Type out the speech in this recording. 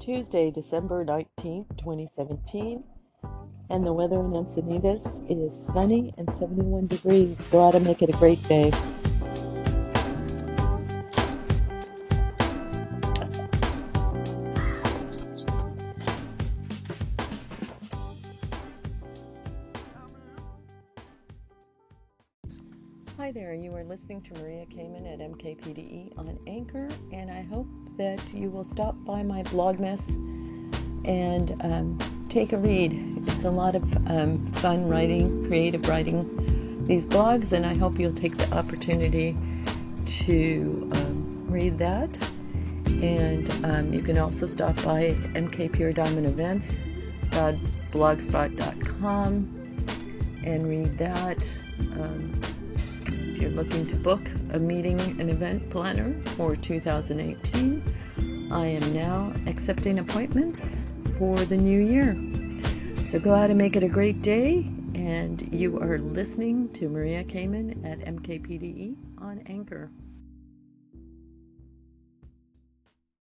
Tuesday, December 19th, 2017. And the weather in Encinitas is sunny and 71 degrees. Go out and make it a great day. Hi there, you are listening to Maria Kamen at MKPDE on Anchor, and I hope that you will stop by my blogmas and um, take a read. It's a lot of um, fun writing, creative writing these blogs, and I hope you'll take the opportunity to um, read that. And um, you can also stop by MK Pure Diamond Events blogspot.com and read that. You're looking to book a meeting and event planner for 2018, I am now accepting appointments for the new year. So go out and make it a great day. And you are listening to Maria Kamen at MKPDE on Anchor.